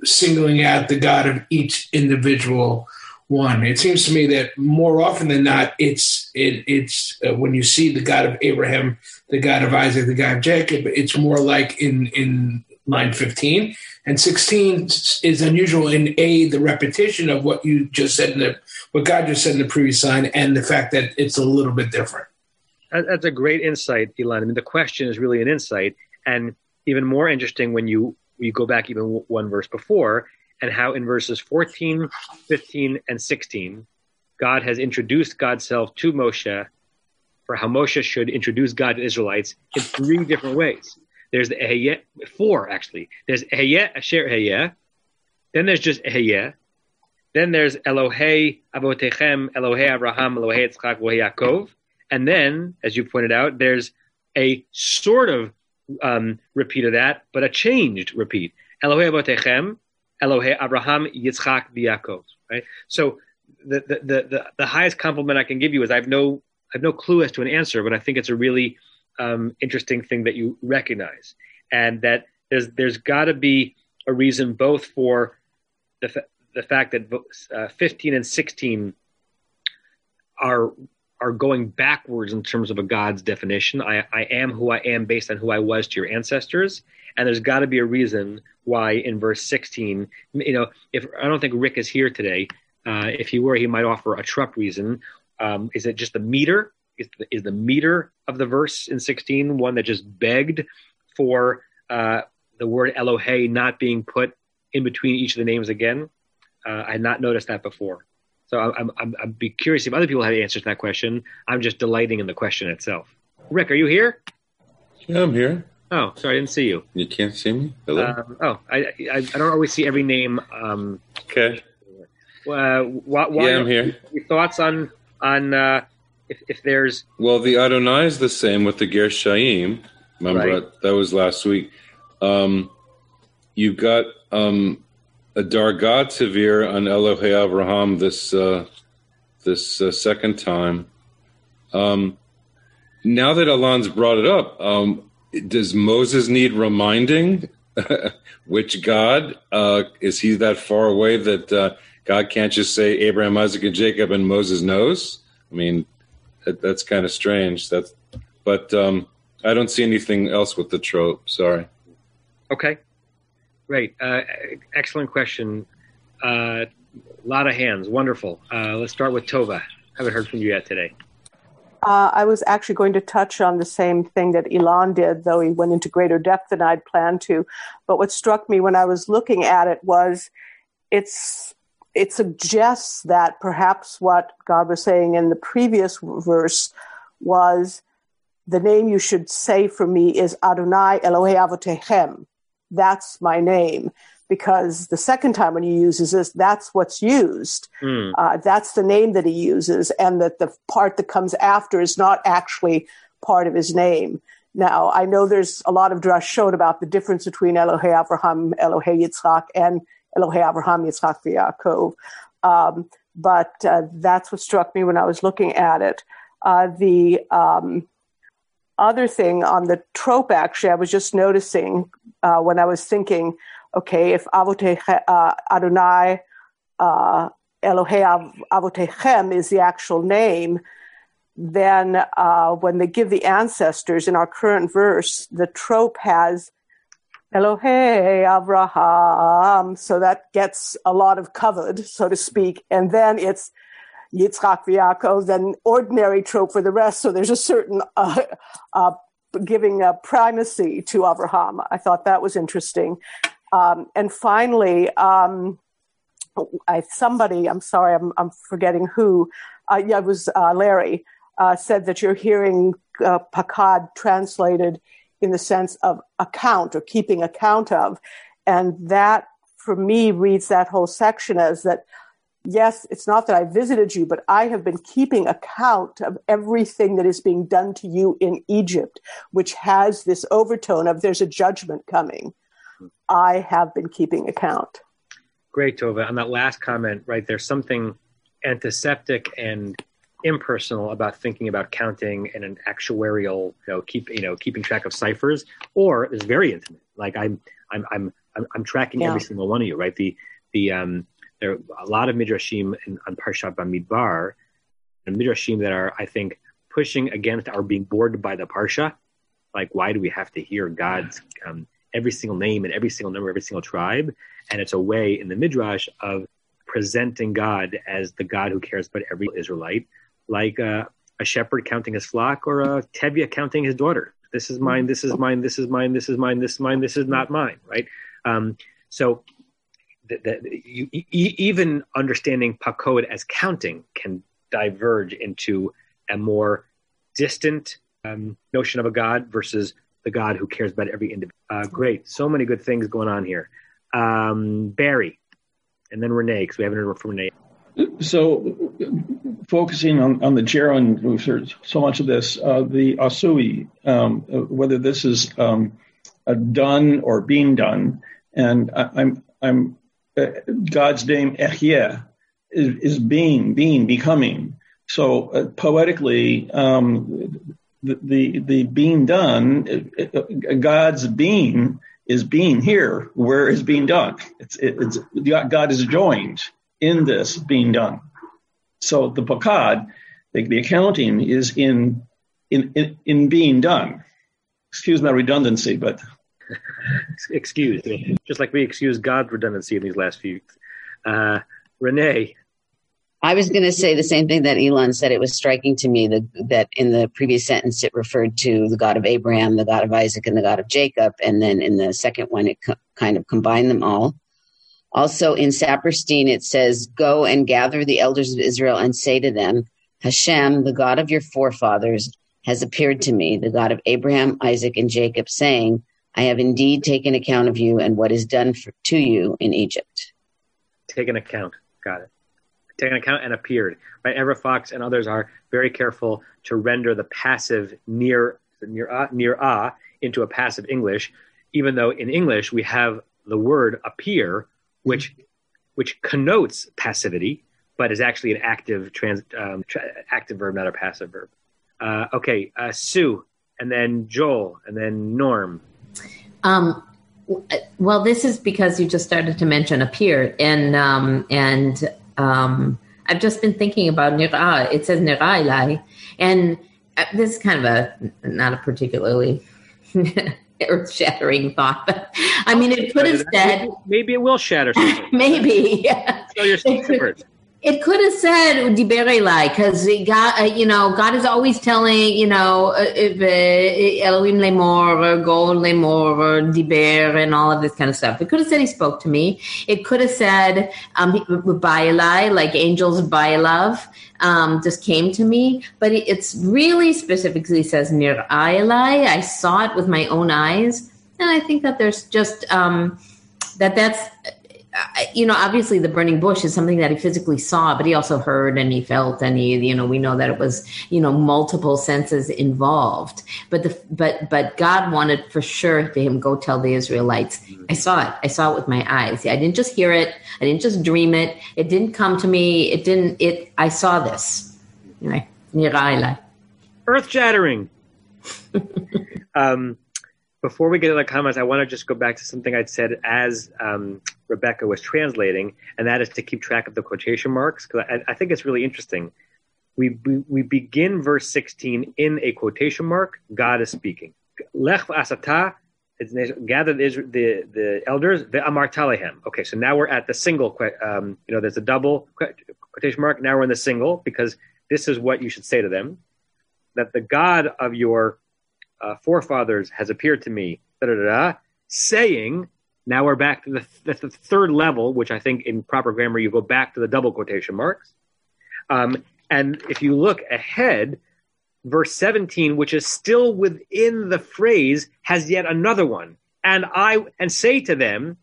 singling out the God of each individual one. It seems to me that more often than not, it's it, it's uh, when you see the God of Abraham, the God of Isaac, the God of Jacob. It's more like in in line fifteen and sixteen is unusual in a the repetition of what you just said in the what God just said in the previous line, and the fact that it's a little bit different. That's a great insight, Elon. I mean, the question is really an insight, and even more interesting when you you go back even one verse before and how in verses 14, 15, and 16, God has introduced God's self to Moshe for how Moshe should introduce God to Israelites in three different ways. There's the Ehyeh, four actually. There's Ehyeh Asher Ehyeh. Then there's just Ehyeh. Then there's Elohei Avotechem, Elohei Abraham, Elohei Yitzchak, Yaakov. And then, as you pointed out, there's a sort of um, repeat of that, but a changed repeat. Elohei Avotechem, Elohei Abraham, Yitzchak, Yaakov. Right. So the, the the the highest compliment I can give you is I have no I have no clue as to an answer, but I think it's a really um, interesting thing that you recognize, and that there's there's got to be a reason both for the the fact that uh, 15 and 16 are are going backwards in terms of a God's definition. I, I am who I am based on who I was to your ancestors. And there's got to be a reason why in verse 16, you know, if I don't think Rick is here today, uh, if he were, he might offer a trope reason. Um, is it just the meter? Is the, is the meter of the verse in 16 one that just begged for uh, the word Elohe not being put in between each of the names again? Uh, I had not noticed that before. So I'm, I'm, I'd be curious if other people have answers to that question. I'm just delighting in the question itself. Rick, are you here? Yeah, I'm here. Oh, sorry, I didn't see you. You can't see me. Hello. Um, oh, I, I, I don't always see every name. Um, okay. Uh, why, why, yeah, I'm here. Your thoughts on on uh, if, if there's well, the Adonai is the same with the Gershayim. Remember Right. that, that was last week. Um, you've got um, a Darga Tevir on Elohe Abraham this uh, this uh, second time. Um, now that Alon's brought it up, um, does Moses need reminding? Which God uh, is he that far away that uh, God can't just say Abraham, Isaac, and Jacob, and Moses knows? I mean, that, that's kind of strange. That's, but um, I don't see anything else with the trope. Sorry. Okay, great, uh, excellent question. A uh, lot of hands, wonderful. Uh, let's start with Tova. Haven't heard from you yet today. Uh, I was actually going to touch on the same thing that Elon did, though he went into greater depth than I'd planned to. But what struck me when I was looking at it was it's it suggests that perhaps what God was saying in the previous verse was the name you should say for me is Adonai Elohei Avotechem. That's my name. because the second time when he uses this, that's what's used. Mm. Uh, that's the name that he uses, and that the part that comes after is not actually part of his name. Now, I know there's a lot of drush showed about the difference between Elohe Avraham, Elohe Yitzchak, and Elohe Avraham, Yitzchak, Yaakov. Um, but uh, that's what struck me when I was looking at it. Uh, the um, other thing on the trope, actually, I was just noticing uh, when I was thinking, okay, if Avote uh, Adonai uh, Elohe Avotechem is the actual name, then uh, when they give the ancestors in our current verse, the trope has Elohe Avraham, so that gets a lot of covered, so to speak, and then it's Yitzchak Yaakov, then ordinary trope for the rest. So there's a certain uh, uh, giving primacy to Avraham. I thought that was interesting. Um, and finally, um, I, somebody, I'm sorry, I'm, I'm forgetting who, uh, yeah, it was uh, Larry, uh, said that you're hearing uh, pakad translated in the sense of account or keeping account of. And that, for me, reads that whole section as that, yes, it's not that I visited you, but I have been keeping account of everything that is being done to you in Egypt, which has this overtone of there's a judgment coming. I have been keeping account. Great, Tova. On that last comment, right, there's something antiseptic and impersonal about thinking about counting and an actuarial, you know, keep you know keeping track of ciphers, or it's very intimate. Like I'm I'm I'm I'm, I'm tracking Yeah. every single one of you, right? The the um there are a lot of midrashim in, on Parshat Bamidbar, and midrashim that are I think pushing against our being bored by the parsha. Like, why do we have to hear God's um, every single name and every single number, every single tribe? And it's a way in the midrash of presenting God as the God who cares about every Israelite, like a shepherd counting his flock or a Tevye counting his daughter. This is mine. This is mine. This is mine. This is mine. This is mine. This is not mine. Right. Um, so, th- th- you, e- even understanding pakod as counting can diverge into a more distant um, notion of a God versus the God who cares about every individual. Uh, great. So many good things going on here. Um, Barry, and then Renee, because we haven't heard from Renee. So, focusing on, on the gerund, we've heard so much of this, uh, the Asui, um, uh, whether this is um, done or being done, and I, I'm, I'm God's name Ehyeh is, is being, being, becoming. So uh, poetically, um, the, the the being done, uh, uh, God's being is being here where is being done. It's, it's God is joined in this being done. So the pakad, the, the accounting is in, in in in being done. Excuse my redundancy, but excused, just like we excuse God's redundancy in these last few. Uh, Renee, I was going to say the same thing that Elon said. It was striking to me that, that in the previous sentence it referred to the God of Abraham, the God of Isaac, and the God of Jacob. And then in the second one, it co- kind of combined them all. Also in Saperstein, it says, Go and gather the elders of Israel and say to them, Hashem, the God of your forefathers, has appeared to me, the God of Abraham, Isaac, and Jacob, saying, I have indeed taken account of you and what is done for, to you in Egypt. take an account. Got it. Take an account and appeared. Right. Everett Fox and others are very careful to render the passive near near ah, near ah into a passive English, even though in English we have the word appear, which which connotes passivity, but is actually an active trans um, tra- active verb, not a passive verb. Uh, okay, uh, Sue, and then Joel, and then Norm. Um, well, this is because you just started to mention appear, and um, and um, I've just been thinking about nira. It says nira ilai, and uh, this is kind of a not a particularly earth-shattering thought, but I mean, it could have said Maybe it will shatter something. maybe. Yeah. Show your secrets. It could have said "diber elai" because God, uh, you know, God is always telling, you know, uh, if uh, Elohim lemor or Gol lemor or diber and all of this kind of stuff. It could have said He spoke to me. It could have said um, by elai, like angels by love, um, just came to me. But it, it's really specifically says nir elai. I saw it with my own eyes, and I think that there's just. Um, that that's you know, obviously the burning bush is something that he physically saw, but he also heard and he felt, and he, you know, we know that it was, you know, multiple senses involved. But the, but, but God wanted for sure to him go tell the Israelites. I saw it. I saw it with my eyes. I didn't just hear it. I didn't just dream it. It didn't come to me. It didn't. It. I saw this. Earth shattering. um, before we get to the comments, I want to just go back to something I'd said as um, Rebecca was translating, and that is to keep track of the quotation marks because I, I, think it's really interesting. We, we, we begin verse 16 in a quotation mark. God is speaking. Lech asata, gathered the the elders the amartalehem. Okay, so now we're at the single. Um, you know, there's a double quotation mark. Now we're in the single because this is what you should say to them: that the God of your uh, forefathers has appeared to me, da, da, da, saying, now we're back to the, th- the, third level, which I think in proper grammar you go back to the double quotation marks. Um, and if you look ahead, verse 17, which is still within the phrase, has yet another one. And I and say to them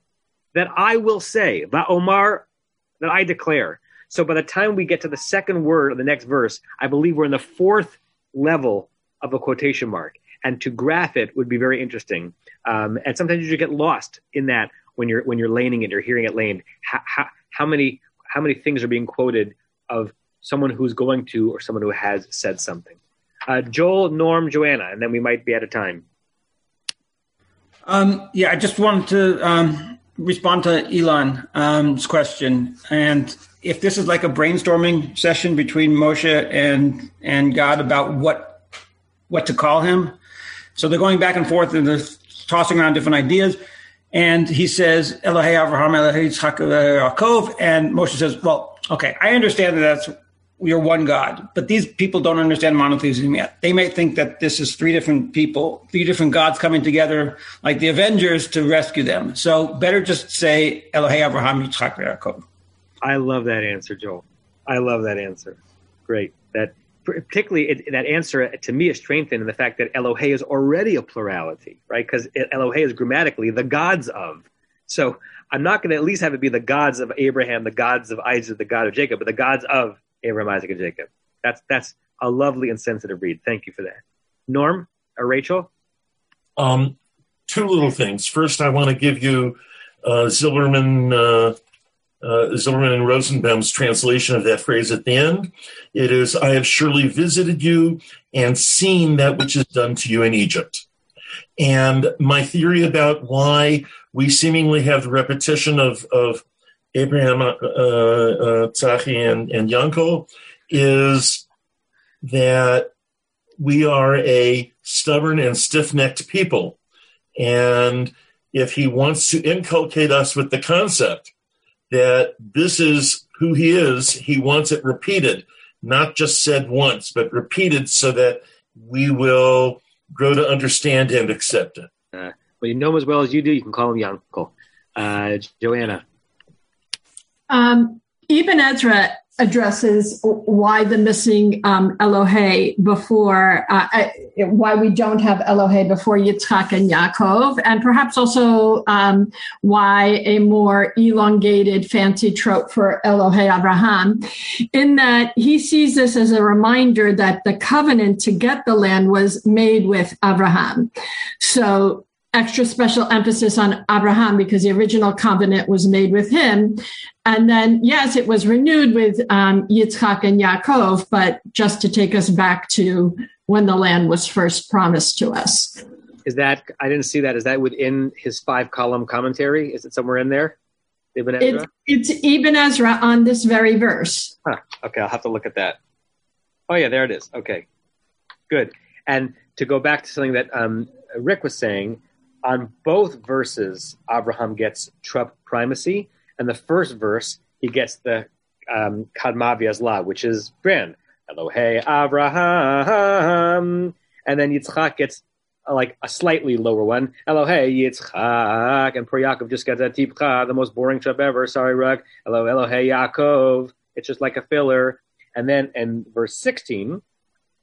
that I will say, Omar, that I declare. So by the time we get to the second word of the next verse, I believe we're in the fourth level of a quotation mark and to graph it would be very interesting. Um, and sometimes you get lost in that when you're when you're laning it, you're hearing it laned. How, how, how many how many things are being quoted of someone who's going to or someone who has said something? Uh, Joel, Norm, Joanna, and then we might be out of time. Um, yeah, I just wanted to um, respond to Elon's um, question, and if this is like a brainstorming session between Moshe and and God about what what to call him, so they're going back and forth and they're tossing around different ideas. And he says, Elohei Avraham, Yitzchak, Yaakov. And Moshe says, well, okay, I understand that that's you're one God, but these people don't understand monotheism yet. They may think that this is three different people, three different gods coming together, like the Avengers, to rescue them. So better just say Elohei Avraham, Yitzchak, Yaakov. I love that answer, Joel. I love that answer. Great. That particularly it, that answer to me is strengthened in the fact that Elohe is already a plurality, right? Because Elohe is grammatically the gods of. So I'm not going to at least have it be the gods of Abraham, the gods of Isaac, the God of Jacob, but the gods of Abraham, Isaac, and Jacob. That's that's a lovely and sensitive read. Thank you for that. Norm or Rachel? Um, two little things. First, I want to give you uh, Zilberman. Uh, uh, Zilberman and Rosenbaum's translation of that phrase at the end. It is, I have surely visited you and seen that which is done to you in Egypt. And my theory about why we seemingly have the repetition of, of Abraham, uh, uh, Tzachi, and, and Yanko is that we are a stubborn and stiff necked people. And if he wants to inculcate us with the concept that this is who he is. He wants it repeated, not just said once, but repeated so that we will grow to understand and accept it. Uh, well, you know him as well as you do. You can call him Yanko. Uh, Joanna. Um, Ibn Ezra addresses why the missing um, Elohe before, uh, uh, why we don't have Elohe before Yitzchak and Yaakov, and perhaps also um, why a more elongated fancy trope for Elohe Abraham, in that he sees this as a reminder that the covenant to get the land was made with Abraham. So extra special emphasis on Abraham because the original covenant was made with him. And then, yes, it was renewed with um, Yitzchak and Yaakov, but just to take us back to when the land was first promised to us. Is that, I didn't see that. Is that within his five column commentary? Is it somewhere in there? Ibn Ezra? It's, it's Ibn Ezra on this very verse. Huh. Okay, I'll have to look at that. Oh, yeah, there it is. Okay, good. And to go back to something that um, Rick was saying, on both verses, Abraham gets trope primacy, and the first verse he gets the um, Kadma V'Azla, which is grand. Elohei Abraham, and then Yitzchak gets uh, like a slightly lower one. Elohei Yitzchak, and poor Yaakov just gets a Tipcha, the most boring trip ever. Sorry, Rug. Hello, Elohei Yaakov. It's just like a filler. And then in verse 16,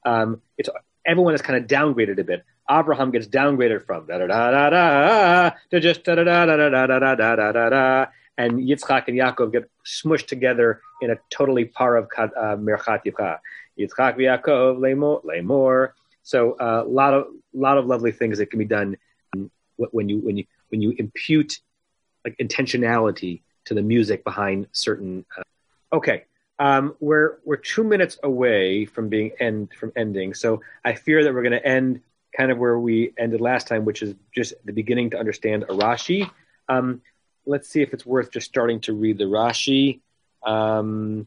um, it's everyone is kind of downgraded a bit. Abraham gets downgraded from da da da da da to just da da da da da da da da da da da, and Yitzchak and Yaakov get smushed together in a totally parav uh, merchat yivcha. Yitzchak Yaakov lemor lemor. So a uh, lot of lot of lovely things that can be done when you when you when you impute like intentionality to the music behind certain. Uh, okay, um, we're we're two minutes away from being end from ending, so I fear that we're going to end kind of where we ended last time, which is just the beginning to understand a Rashi. Um, let's see if it's worth just starting to read the Rashi. Um,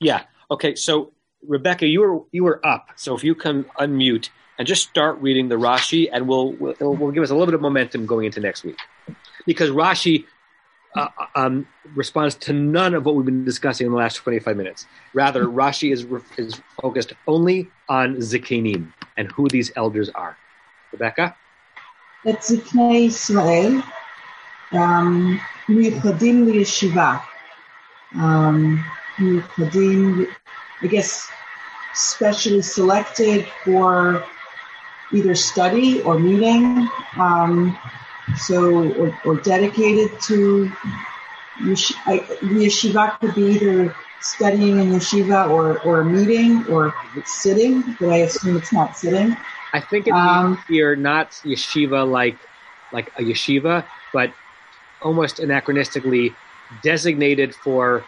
yeah. Okay. So Rebecca, you were you were up. So if you can unmute and just start reading the Rashi, and we'll we'll, will give us a little bit of momentum going into next week, because Rashi uh, um, responds to none of what we've been discussing in the last 25 minutes. Rather, hmm. Rashi is, is focused only on Zikanim and who these elders are. Rebecca? That Ziknei Israel, um, Yeshiva. Um, I guess, specially selected for either study or meeting. Um, so or, or dedicated to yeshiva could be either studying in yeshiva or, or a meeting or sitting, but I assume it's not sitting. I think it's um, here not yeshiva like like a yeshiva, but almost anachronistically designated for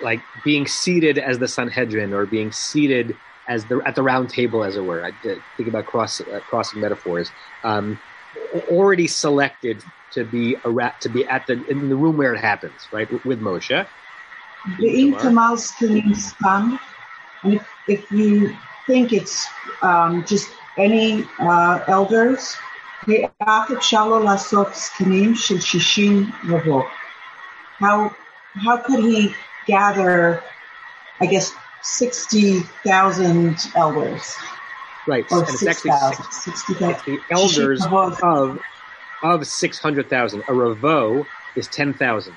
like being seated as the Sanhedrin or being seated as the at the round table, as it were. I think about cross uh, crossing metaphors. Um, already selected to be a rat to be at the in the room where it happens, right, with, Moshe. The Tamal's stand, and if, if you think it's um, just any uh, elders, how how could he gather, I guess, sixty thousand elders? Right, or and it's actually 60, the elders of of six hundred thousand. A ravo is ten thousand.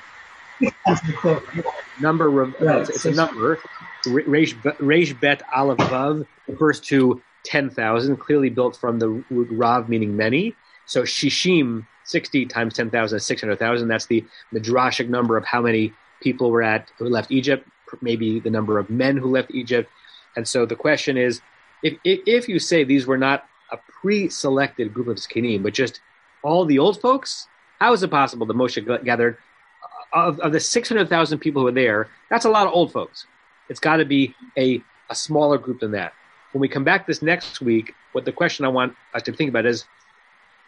number right. it's, it's a number. Reish bet aleph vav refers to ten thousand, clearly built from the root rav, meaning many. So shishim, sixty times ten thousand is six hundred thousand. That's the midrashic number of how many people were at who left Egypt. Maybe the number of men who left Egypt. And so the question is, if, if, if you say these were not a pre-selected group of Zkanim, but just all the old folks, how is it possible that Moshe gathered uh, of, of the 600,000 people who are there? That's a lot of old folks. It's got to be a, a smaller group than that. When we come back this next week, what the question I want us to think about is,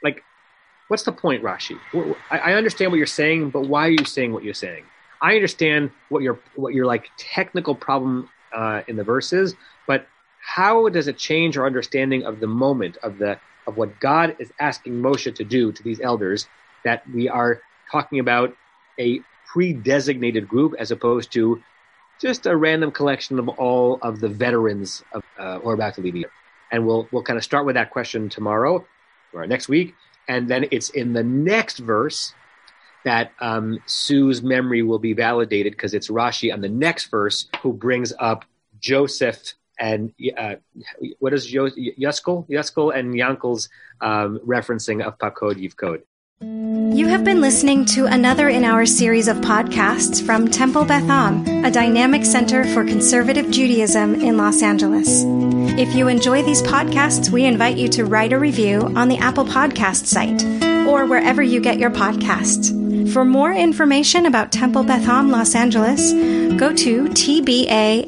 like, what's the point, Rashi? I, understand what you're saying, but why are you saying what you're saying? I understand what your what your like technical problem uh, in the verses, but how does it change our understanding of the moment of the of what God is asking Moshe to do to these elders that we are talking about a pre-designated group as opposed to just a random collection of all of the veterans of, uh, who are about to leave. And we'll we'll kind of start with that question tomorrow or next week, and then it's in the next verse that um, Sue's memory will be validated because it's Rashi on the next verse who brings up Joseph and uh, what is Yuskel, Yuskel and Yankel's um, referencing of Pakod Yivkod. You have been listening to another in our series of podcasts from Temple Beth Am, a dynamic center for conservative Judaism in Los Angeles. If you enjoy these podcasts, we invite you to write a review on the Apple Podcast site or wherever you get your podcasts. For more information about Temple Beth Am Los Angeles, go to tbala.org.